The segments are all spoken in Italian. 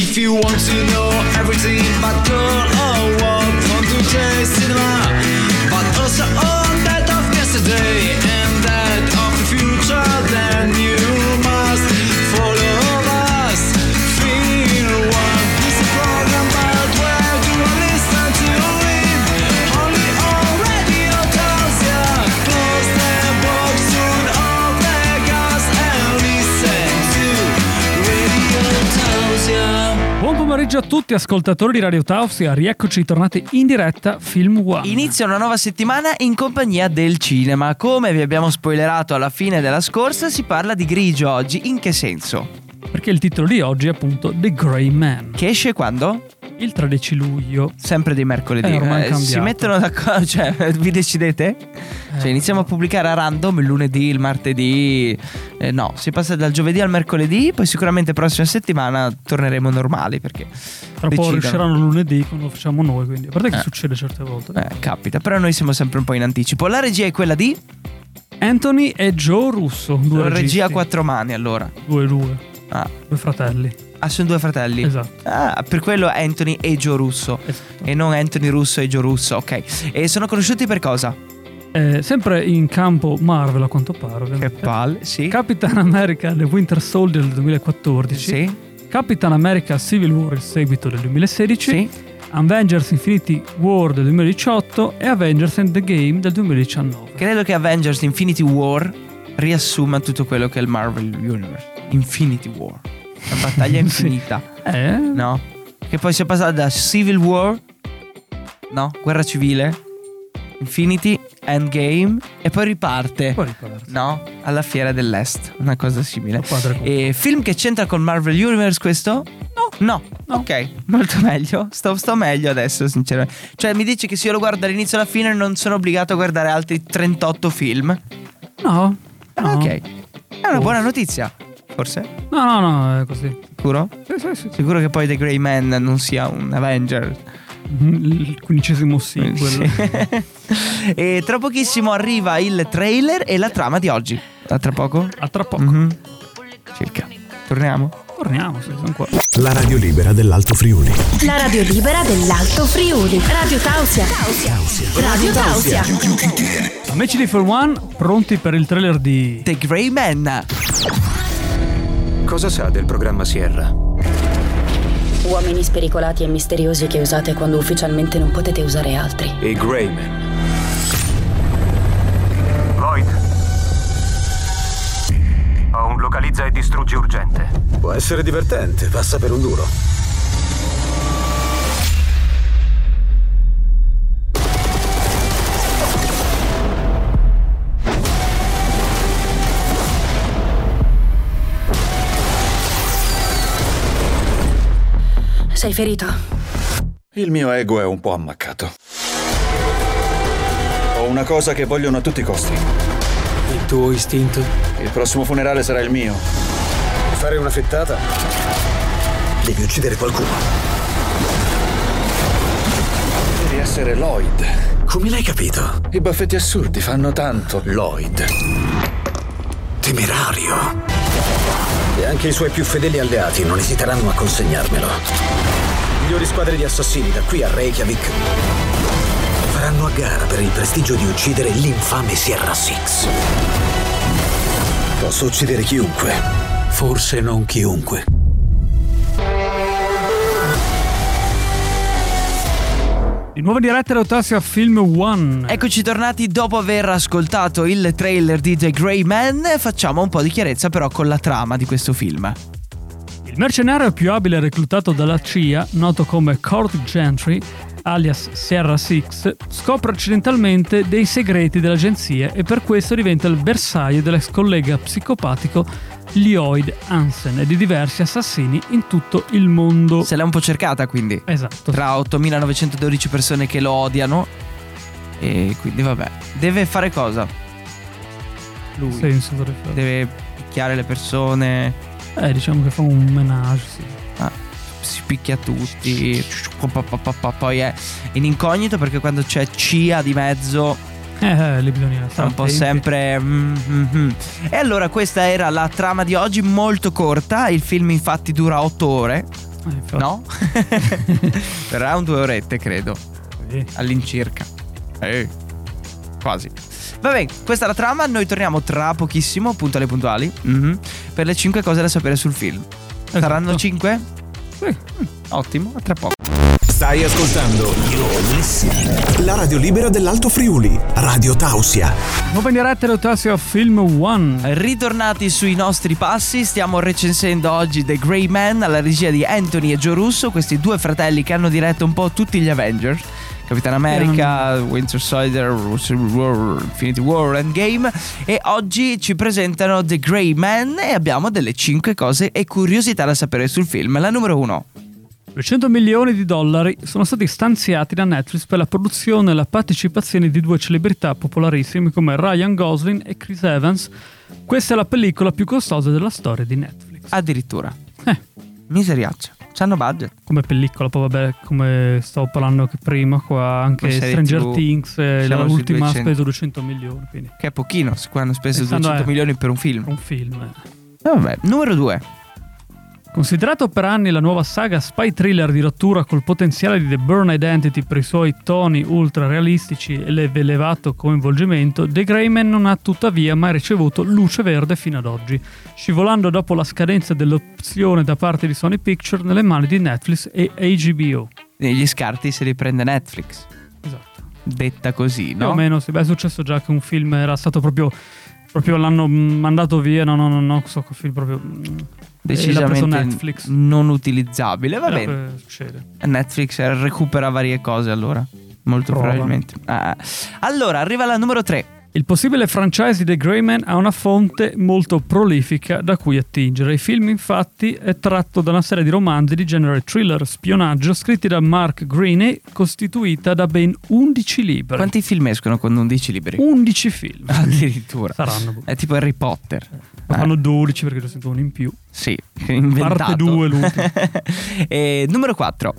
If you want to know everything about girl or what from today's cinema, but also all that of yesterday pomeriggio a tutti ascoltatori di Radio Tausia, rieccoci tornati in diretta Film One. Inizia una nuova settimana in compagnia del cinema. Come vi abbiamo spoilerato alla fine della scorsa, si parla di grigio oggi. In che senso? Perché il titolo di oggi è appunto The Grey Man, Che esce quando? Il 13 luglio. Sempre di mercoledì. Eh, è si mettono d'accordo, cioè, vi decidete? Cioè, Eh, iniziamo a pubblicare a random il lunedì, il martedì. Eh, no, si passa dal giovedì al mercoledì, poi sicuramente prossima settimana torneremo normali perché Tra un po' decidono. riusciranno lunedì quando lo facciamo noi, quindi a parte che Eh. succede certe volte. Eh, capita, però noi siamo sempre un po' in anticipo. La regia è quella di Anthony e Joe Russo, due regia a quattro mani, allora. Due, due, Ah, due fratelli. Ah, sono due fratelli. Esatto. Ah, per quello Anthony e Joe Russo. esatto. E non Anthony Russo e Joe Russo, ok. E sono conosciuti per cosa? Eh, sempre in campo Marvel a quanto pare. Che ovviamente. palle, sì. Capitan America The Winter Soldier del 2014. sì, Capitan America Civil War il seguito del 2016. sì. Avengers Infinity War del 2018 e Avengers Endgame del 2019. Credo che Avengers Infinity War riassuma tutto quello che è il Marvel Universe. Infinity War. La battaglia infinita. Eh, No? Che poi si è passata da Civil War. No? Guerra civile. Infinity, Endgame. E poi riparte. poi riparti. No? Alla fiera dell'est. Una cosa simile. E film che c'entra con Marvel Universe questo? No. No. No. Ok, molto meglio. Sto, sto meglio adesso, sinceramente. Cioè, mi dici che se io lo guardo dall'inizio alla fine non sono obbligato a guardare altri 38 film? No. No. ok. È una buona notizia. Forse? No, no, no, è così. Sicuro? Sì, sì, sì. Sicuro che poi The Grey Man non sia un Avenger. Il quindicesimo sequel. Sì. e tra pochissimo arriva il trailer e la trama di oggi. A tra poco? A tra poco. Mhm. Circa. Torniamo? Torniamo, sì, sono qua. La radio libera dell'Alto Friuli. La radio libera dell'Alto Friuli. Radio Tausia. Radio Tausia. Amici di For One, pronti per il trailer di... The Grey Man. Cosa sa del programma Sierra? Uomini spericolati e misteriosi che usate quando ufficialmente non potete usare altri. E Greyman. Lloyd. Ho un localizza e distruggi urgente. Può essere divertente, passa per un duro. Sei ferito? Il mio ego è un po' ammaccato. Ho una cosa che vogliono a tutti i costi. Il tuo istinto? Il prossimo funerale sarà il mio. Fare una fettata? Devi uccidere qualcuno. Devi essere Lloyd. Come l'hai capito? I baffetti assurdi fanno tanto. Lloyd. Temerario. E anche i suoi più fedeli alleati non esiteranno a consegnarmelo. Migliori squadre di assassini da qui a Reykjavik faranno a gara per il prestigio di uccidere l'infame Sierra Six. Posso uccidere chiunque. Forse non chiunque. Di nuovo da Otassia Film One. Eccoci tornati dopo aver ascoltato il trailer di The Grey Man. Facciamo un po' di chiarezza però con la trama di questo film. Mercenario più abile reclutato dalla CIA, noto come Court Gentry, alias Sierra Six, scopre accidentalmente dei segreti dell'agenzia e per questo diventa il bersaglio dell'ex collega psicopatico Lloyd Hansen e di diversi assassini in tutto il mondo. Se l'è un po' cercata quindi. Esatto. Tra 8912 persone che lo odiano. E quindi vabbè. Deve fare cosa? Lui. Senso. Deve picchiare le persone. Eh, diciamo che fa un menage, sì. Ah, si picchia tutti. Poi è in incognito perché quando c'è CIA di mezzo Eh, eh, lì bisogna Sta stare un po' sempre. mm, mm, mm. E allora questa era la trama di oggi, molto corta. Il film infatti dura 8 ore. Eh. No? Verrà un due orette, credo. Sì. All'incirca. Eh, quasi. Vabbè, questa è la trama. Noi torniamo tra pochissimo, puntuali puntuali, mhm, per le 5 cose da sapere sul film. Saranno 5? Sì. Ottimo, a tra poco. Stai ascoltando la radio libera dell'Alto Friuli, Radio Tausia. Nuova in diretta Rotasio Film One. Ritornati sui nostri passi, stiamo recensendo oggi The Grey Man alla regia di Anthony e Joe Russo, questi due fratelli che hanno diretto un po' tutti gli Avengers. Capitan America, Winter Soldier, Infinity War, Endgame e oggi ci presentano The Grey Man e abbiamo delle 5 cose e curiosità da sapere sul film. La numero 1. 200 milioni di dollari sono stati stanziati da Netflix per la produzione e la partecipazione di due celebrità popolarissime come Ryan Gosling e Chris Evans. Questa è la pellicola più costosa della storia di Netflix. Addirittura. Eh, Miseriaccia. C'hanno budget. come pellicola, poi vabbè, come stavo parlando anche prima, qua anche Stranger TV, Things, eh, l'ultima ha 200. speso 200 milioni, quindi Che è pochino, se qua hanno speso Pensando 200 è- milioni per un film. un film. eh. E vabbè, numero 2. Considerato per anni la nuova saga spy thriller di rottura col potenziale di The Burn Identity per i suoi toni ultra realistici e l'elevato coinvolgimento, The Greyman non ha tuttavia mai ricevuto luce verde fino ad oggi, scivolando dopo la scadenza dell'opzione da parte di Sony Picture nelle mani di Netflix e HBO. Gli scarti se li prende Netflix. Esatto. Detta così, Più o no? meno, sì, beh, è successo già che un film era stato proprio. Proprio l'hanno mm, mandato via, no, no, no, no, so che film proprio. Decisamente Netflix. non utilizzabile. Va bene. Netflix recupera varie cose allora. Molto Prova. probabilmente. Ah. Allora, arriva la numero 3. Il possibile franchise di The Greyman ha una fonte molto prolifica da cui attingere. Il film, infatti, è tratto da una serie di romanzi di genere thriller spionaggio scritti da Mark Greene, costituita da ben 11 libri. Quanti film escono con 11 libri? 11 film. Addirittura. Saranno. È tipo Harry Potter. Ma fanno 12 perché ci sento uno in più. Sì, inventato. Parte due, l'ultimo. numero 4.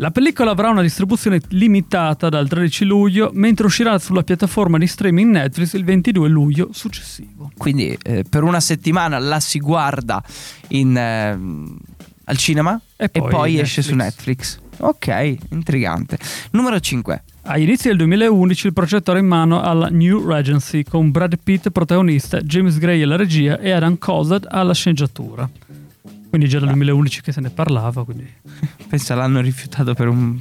La pellicola avrà una distribuzione limitata dal 13 luglio, mentre uscirà sulla piattaforma di streaming Netflix il 22 luglio successivo. Quindi eh, per una settimana la si guarda in, ehm, al cinema E e poi poi, esce su Netflix. Ok, intrigante. Numero 5. Agli inizi del 2011 il progetto era in mano alla New Regency con Brad Pitt protagonista, James Gray alla regia e Adam Cosett alla sceneggiatura. Quindi già dal 2011 che se ne parlava, quindi Pensa l'hanno rifiutato per un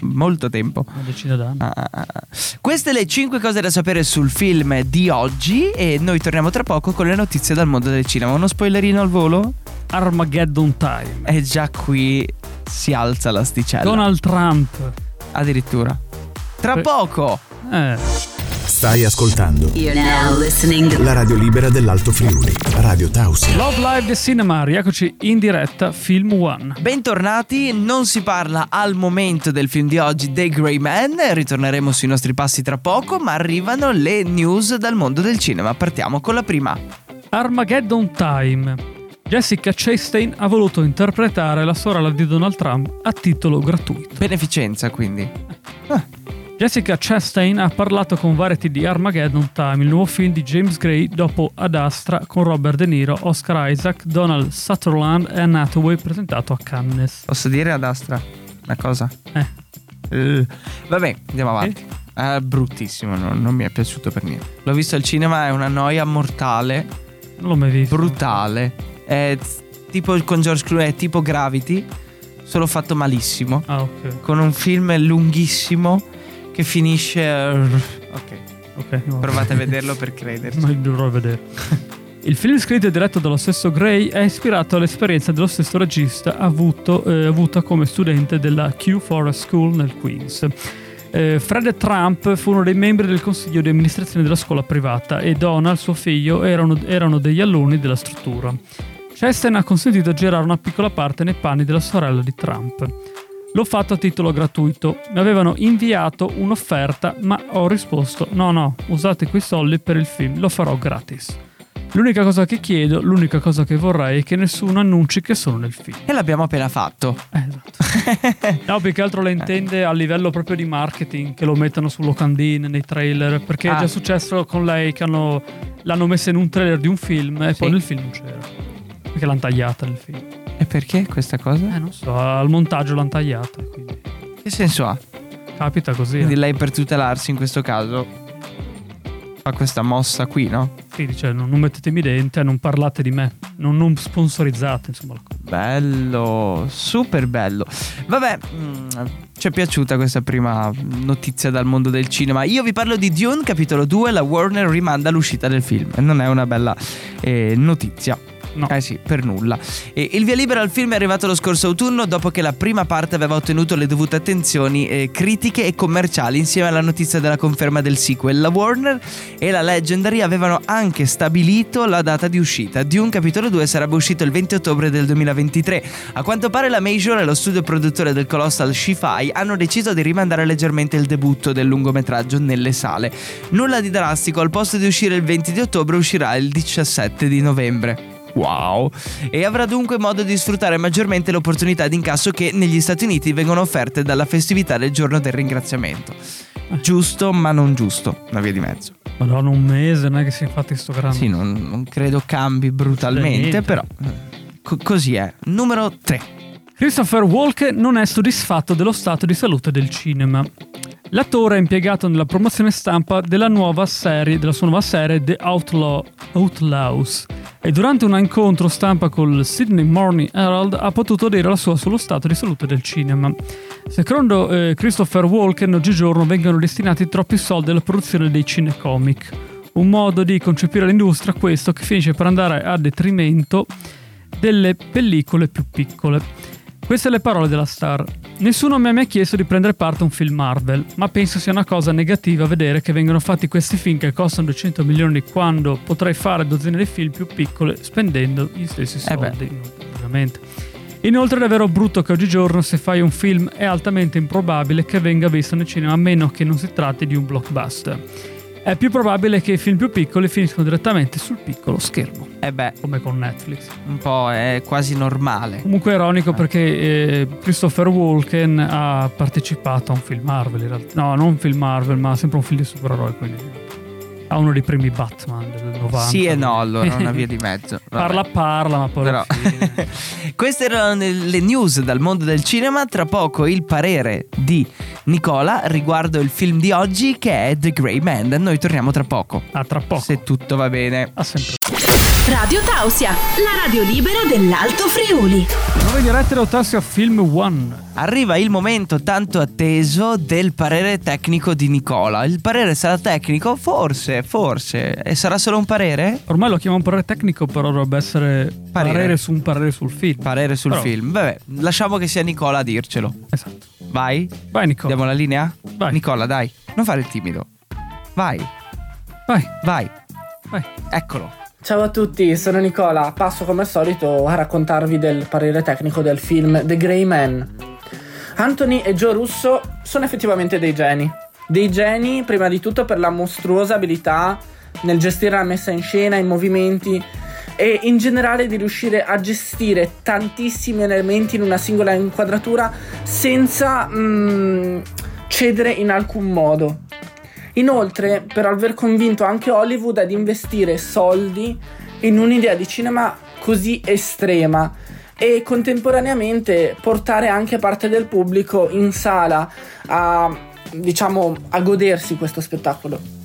molto tempo. una decina d'anni. Ah, ah, ah. Queste le 5 cose da sapere sul film di oggi e noi torniamo tra poco con le notizie dal mondo del cinema. Uno spoilerino al volo? Armageddon Time. E già qui si alza l'asticella. Donald Trump. Addirittura. Tra Eh. poco. Eh, Stai ascoltando You're now listening to la radio libera dell'Alto Friuli, Radio Tausia. Love Live The Cinema, rieccoci in diretta, Film One. Bentornati, non si parla al momento del film di oggi The Grey Man, ritorneremo sui nostri passi tra poco, ma arrivano le news dal mondo del cinema. Partiamo con la prima. Armageddon Time. Jessica Chastain ha voluto interpretare la sorella di Donald Trump a titolo gratuito. Beneficenza, quindi. Jessica Chastain ha parlato con Variety di Armageddon Time, il nuovo film di James Gray dopo Ad Astra con Robert De Niro, Oscar Isaac, Donald Sutherland e Hathaway presentato a Cannes. Posso dire ad Astra una cosa? Eh, Eh, vabbè, andiamo avanti. È bruttissimo, non, non mi è piaciuto per niente. L'ho visto al cinema, è una noia mortale, non l'ho mai visto. brutale. È tipo con George Clooney, è tipo Gravity, solo fatto malissimo. Ah, ok. Con un film lunghissimo che finisce. Ok, Ok. no. provate a vederlo per crederci. Ma dovrò vedere. Il film scritto e diretto dallo stesso Gray è ispirato all'esperienza dello stesso regista avuto, eh, avuta come studente della Q Forest School nel Queens. Eh, Fred Trump fu uno dei membri del consiglio di amministrazione della scuola privata e Donald, suo figlio, erano, erano degli alunni della struttura. Chastain ha consentito di girare una piccola parte nei panni della sorella di Trump. L'ho fatto a titolo gratuito. Mi avevano inviato un'offerta, ma ho risposto: no, no, usate quei soldi per il film, lo farò gratis. L'unica cosa che chiedo, l'unica cosa che vorrei è che nessuno annunci che sono nel film. E l'abbiamo appena fatto. Eh, esatto. No, più che altro la intende a livello proprio di marketing, che lo mettano su locandine, nei trailer, perché è Ah. già successo con lei che hanno- l'hanno messa in un trailer di un film e Sì. poi nel film non c'era. Perché l'hanno tagliata nel film. E perché questa cosa? Eh, non so, al montaggio l'hanno tagliata. Quindi Che senso ha? capita così. Quindi eh. lei per tutelarsi in questo caso fa questa mossa qui, no? Sì, dice non, non mettetemi dente, non parlate di me, non, non sponsorizzate, insomma. Bello, super bello. Vabbè, mm, ci è piaciuta questa prima notizia dal mondo del cinema. Io vi parlo di Dune, capitolo 2, la Warner rimanda l'uscita del film. E non è una bella eh, notizia. No. Eh sì, per nulla. E il via libera al film è arrivato lo scorso autunno dopo che la prima parte aveva ottenuto le dovute attenzioni eh, critiche e commerciali insieme alla notizia della conferma del sequel. La Warner e la Legendary avevano anche stabilito la data di uscita. Dune capitolo 2 sarebbe uscito il 20 ottobre del 2023. A quanto pare la Major e lo studio produttore del Colossal Shi-Fi hanno deciso di rimandare leggermente il debutto del lungometraggio nelle sale. Nulla di drastico, al posto di uscire il 20 di ottobre uscirà il 17 di novembre. Wow! E avrà dunque modo di sfruttare maggiormente le opportunità di incasso che negli Stati Uniti vengono offerte dalla festività del giorno del ringraziamento. Giusto, ma non giusto, una via di mezzo. Madonna, un mese, non è che si è fatti sto grande. Sì, non, non credo cambi brutalmente, però co- così è. Numero 3. Christopher Walken non è soddisfatto dello stato di salute del cinema. L'attore è impiegato nella promozione stampa della nuova serie, della sua nuova serie The Outlaw, Outlaws e durante un incontro stampa col Sydney Morning Herald ha potuto dire la sua sullo stato di salute del cinema. Secondo eh, Christopher Walken oggigiorno vengono destinati troppi soldi alla produzione dei cinecomic, un modo di concepire l'industria questo che finisce per andare a detrimento delle pellicole più piccole. Queste le parole della star. Nessuno mi ha mai chiesto di prendere parte a un film Marvel, ma penso sia una cosa negativa vedere che vengono fatti questi film che costano 200 milioni quando potrei fare dozzine di film più piccole spendendo gli stessi Eh soldi, ovviamente. Inoltre è davvero brutto che oggigiorno se fai un film è altamente improbabile che venga visto nel cinema a meno che non si tratti di un blockbuster. È più probabile che i film più piccoli finiscono direttamente sul piccolo schermo, Eh beh, come con Netflix. un po' è quasi normale. Comunque è ironico perché eh, Christopher Walken ha partecipato a un film Marvel in realtà. No, non un film Marvel, ma sempre un film di supereroi, quindi ha uno dei primi Batman del 90. Sì e no, allora, una via di mezzo. Vabbè. Parla parla, ma poi Però queste erano le news dal mondo del cinema. Tra poco il parere di Nicola riguardo il film di oggi che è The Grey Man. Noi torniamo tra poco. Ah, tra poco. Se tutto va bene. Ha sempre. Radio Tausia, la radio libera dell'Alto Friuli. Nuove dirette da Otassia Film One. Arriva il momento tanto atteso del parere tecnico di Nicola. Il parere sarà tecnico? Forse, forse. E sarà solo un parere? Ormai lo chiamo un parere tecnico, però dovrebbe essere Parere. parere, su un parere sul film. Parere sul Però- film. Vabbè, lasciamo che sia Nicola a dircelo. Esatto. Vai. Vai Nico. Diamo la linea? Vai. Nicola, dai. Non fare il timido. Vai, Vai, vai. vai. Eccolo. Ciao a tutti, sono Nicola. Passo come al solito a raccontarvi del parere tecnico del film The Grey Man. Anthony e Joe Russo sono effettivamente dei geni. Dei geni, prima di tutto, per la mostruosa abilità nel gestire la messa in scena, i movimenti e in generale di riuscire a gestire tantissimi elementi in una singola inquadratura senza mm, cedere in alcun modo. Inoltre, per aver convinto anche Hollywood ad investire soldi in un'idea di cinema così estrema e contemporaneamente portare anche parte del pubblico in sala a diciamo a godersi questo spettacolo.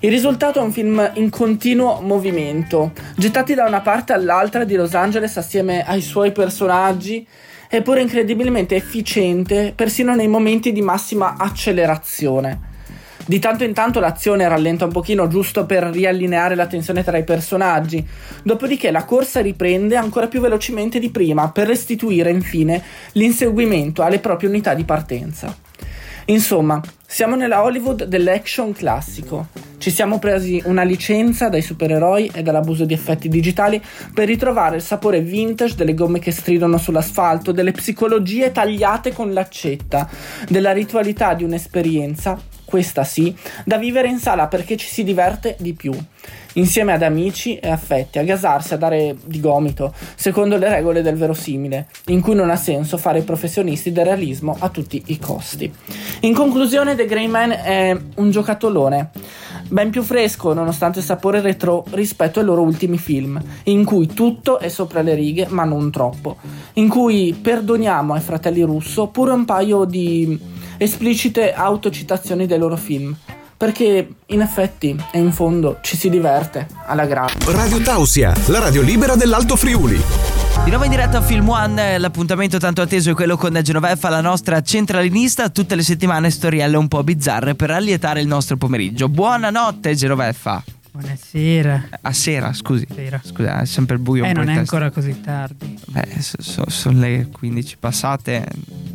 Il risultato è un film in continuo movimento, gettati da una parte all'altra di Los Angeles assieme ai suoi personaggi, eppure incredibilmente efficiente persino nei momenti di massima accelerazione. Di tanto in tanto l'azione rallenta un pochino giusto per riallineare la tensione tra i personaggi, dopodiché la corsa riprende ancora più velocemente di prima per restituire infine l'inseguimento alle proprie unità di partenza. Insomma, siamo nella Hollywood dell'action classico. Ci siamo presi una licenza dai supereroi e dall'abuso di effetti digitali per ritrovare il sapore vintage delle gomme che stridono sull'asfalto, delle psicologie tagliate con l'accetta, della ritualità di un'esperienza, questa sì, da vivere in sala perché ci si diverte di più. Insieme ad amici e affetti, a gasarsi, a dare di gomito, secondo le regole del verosimile, in cui non ha senso fare i professionisti del realismo a tutti i costi. In conclusione, The Grey Man è un giocatolone. Ben più fresco nonostante il sapore retro rispetto ai loro ultimi film, in cui tutto è sopra le righe ma non troppo, in cui perdoniamo ai fratelli Russo pure un paio di esplicite autocitazioni dei loro film. Perché in effetti e in fondo ci si diverte alla grande. Radio Tausia, la radio libera dell'Alto Friuli. Di nuovo in diretta a Film One, l'appuntamento tanto atteso è quello con Genoveffa, la nostra centralinista, tutte le settimane storielle un po' bizzarre per allietare il nostro pomeriggio. Buonanotte Genoveffa. Buonasera. A sera, scusi. Sera. Scusa, è sempre il buio Eh, non è testa. ancora così tardi. Beh, sono le 15 passate,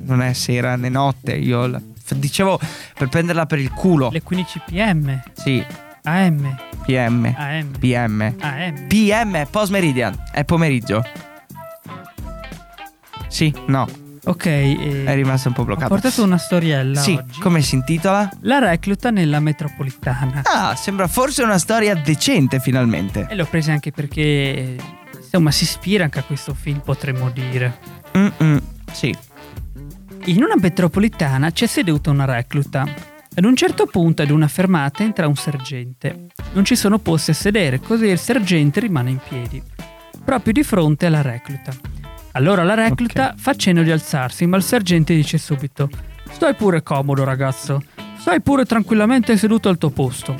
non è sera né notte. Io la- dicevo per prenderla per il culo. Le 15 pm. Sì, AM. PM. AM. PM. AM. PM, post meridian. È pomeriggio. Sì, no, Ok. è rimasto un po' ho bloccato. portato una storiella Sì, oggi. come si intitola? La recluta nella metropolitana. Ah, sembra forse una storia decente finalmente. E l'ho presa anche perché, insomma, si ispira anche a questo film, potremmo dire. Mm-mm, sì. In una metropolitana c'è seduta una recluta. Ad un certo punto, ad una fermata, entra un sergente. Non ci sono posti a sedere, così il sergente rimane in piedi, proprio di fronte alla recluta. Allora la recluta fa cenno di alzarsi, ma il sergente dice subito: Stai pure comodo, ragazzo. Stai pure tranquillamente seduto al tuo posto.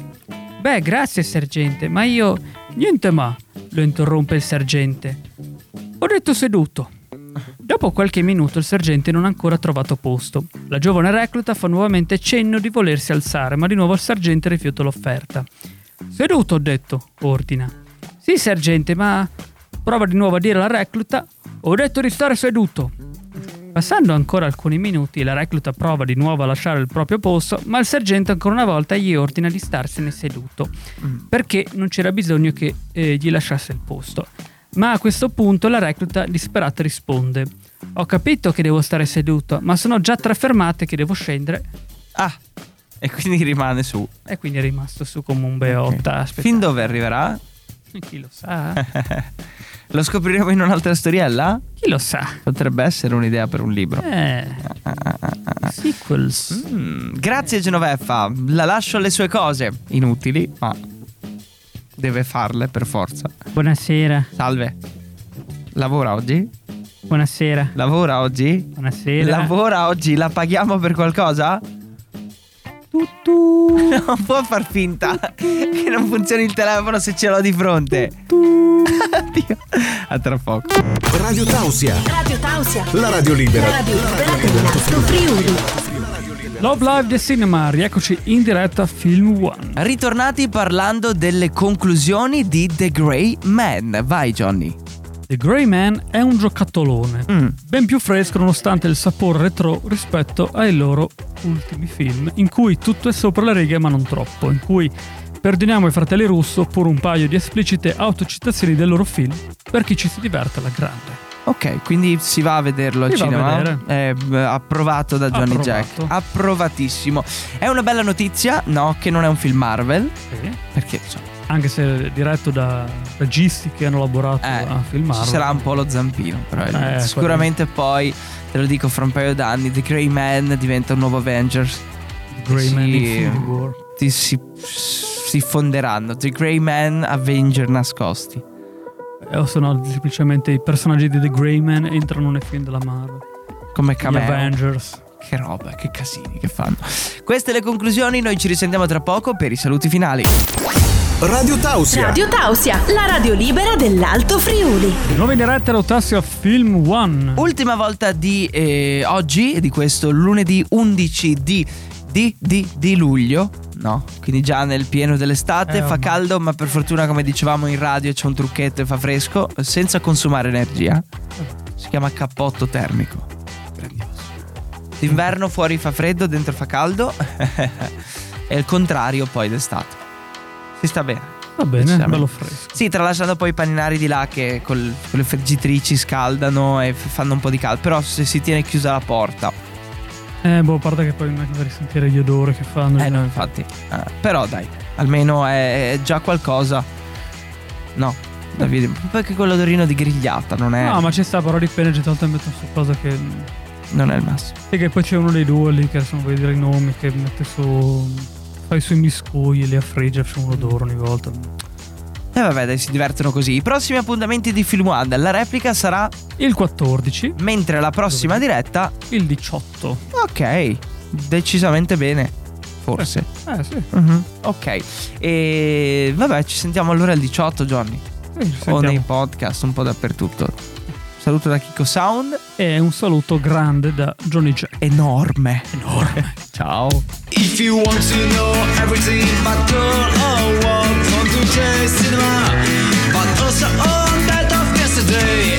Beh, grazie, sergente, ma io. Niente ma, lo interrompe il sergente. Ho detto seduto. Dopo qualche minuto il sergente non ha ancora trovato posto. La giovane recluta fa nuovamente cenno di volersi alzare, ma di nuovo il sergente rifiuta l'offerta. Seduto, ho detto, ordina. Sì, sergente, ma... Prova di nuovo a dire alla recluta. Ho detto di stare seduto. Passando ancora alcuni minuti, la recluta prova di nuovo a lasciare il proprio posto, ma il sergente ancora una volta gli ordina di starsene seduto, perché non c'era bisogno che eh, gli lasciasse il posto. Ma a questo punto la recluta disperata risponde: Ho capito che devo stare seduto, ma sono già tre fermate che devo scendere. Ah, e quindi rimane su. E quindi è rimasto su come un beotta. Aspetta, Fin dove arriverà? chi lo sa? Lo scopriremo in un'altra storiella? Chi lo sa? Potrebbe essere un'idea per un libro. Eh. Sequels. Mm, grazie Genoveffa, la lascio alle sue cose. Inutili, ma deve farle per forza. Buonasera. Salve. Lavora oggi? Buonasera. Lavora oggi? Buonasera. Lavora oggi? La paghiamo per qualcosa? Non può far finta che non funzioni il telefono se ce l'ho di fronte. Addio. A tra poco. Radio Tausia, Radio Tausia. la radio libera. La radio libera. Love Live The Cinema, rieccoci in diretta a Film One. Ritornati parlando delle conclusioni di The Grey Man. Vai Johnny. The Grey Man è un giocattolone, Mm. ben più fresco nonostante il sapore retro rispetto ai loro ultimi film, in cui tutto è sopra le righe ma non troppo, in cui perdoniamo i fratelli Russo pur un paio di esplicite autocitazioni del loro film per chi ci si diverte alla grande. Ok, quindi si va a vederlo al Si va a cinema. vedere. È eh, approvato da Johnny Approvato. Jack. Approvatissimo. È una bella notizia, no, che non è un film Marvel. Perché insomma, Anche se diretto da registi che hanno lavorato eh, a filmare. ci sarà un po' lo zampino. probabilmente. Eh, Sicuramente poi, te lo dico fra un paio d'anni, The Grey Man diventa un nuovo Avengers. Grey Man Sì. Infinity War. Ti si, si fonderanno. The Grey Man Avenger nascosti. Eh, O sono semplicemente i personaggi di The Grey Man entrano nei film della Marvel. Come Gli cameo. Avengers. Che roba, che casini che fanno. Queste le conclusioni, noi ci risentiamo tra poco per i saluti finali. Radio Tausia. Radio Tausia, la radio libera dell'Alto Friuli. Di nuovo in diretta Rotassi a Film One. Ultima volta di eh, oggi, di questo lunedì 11 di, di, di, di luglio. No, quindi già nel pieno dell'estate, Eh, fa caldo, ma per fortuna, come dicevamo in radio, c'è un trucchetto e fa fresco, senza consumare energia. Si chiama cappotto termico. Grandioso. D'inverno fuori fa freddo, dentro fa caldo. e il contrario poi d'estate. Si sta bene. Va bene, bello fresco. Sì, tralasciando poi i paninari di là che col- con le friggitrici scaldano e fanno un po' di caldo. Però se si tiene chiusa la porta. Eh, boh, a parte che poi non è che sentire gli odori che fanno. Eh no, infatti. Ah, però dai, almeno è, è già qualcosa. No, Davide, perché quell'odorino di grigliata non è, No, ma ci sta, però dipende, c'è tanto mettono su cosa che. non è il massimo. E che poi c'è uno dei due lì che adesso non voglio dire i nomi, che mette su fa i suoi miscugli, li affrigge, fa un odore ogni volta. E vabbè, dai, si divertono così. I prossimi appuntamenti di Film One, la replica sarà Il 14, mentre la prossima diretta, il 18. ok, decisamente bene, forse. Eh sì, Mhm, Ok, e vabbè, ci sentiamo allora il 18, Johnny. sì, O nei podcast, un po' dappertutto saluto da Kiko Sound. E un saluto grande da Johnny Jack. Enorme. Enorme. Ciao. If you want to know everything about girl or what, come Cinema, but also all that of yesterday.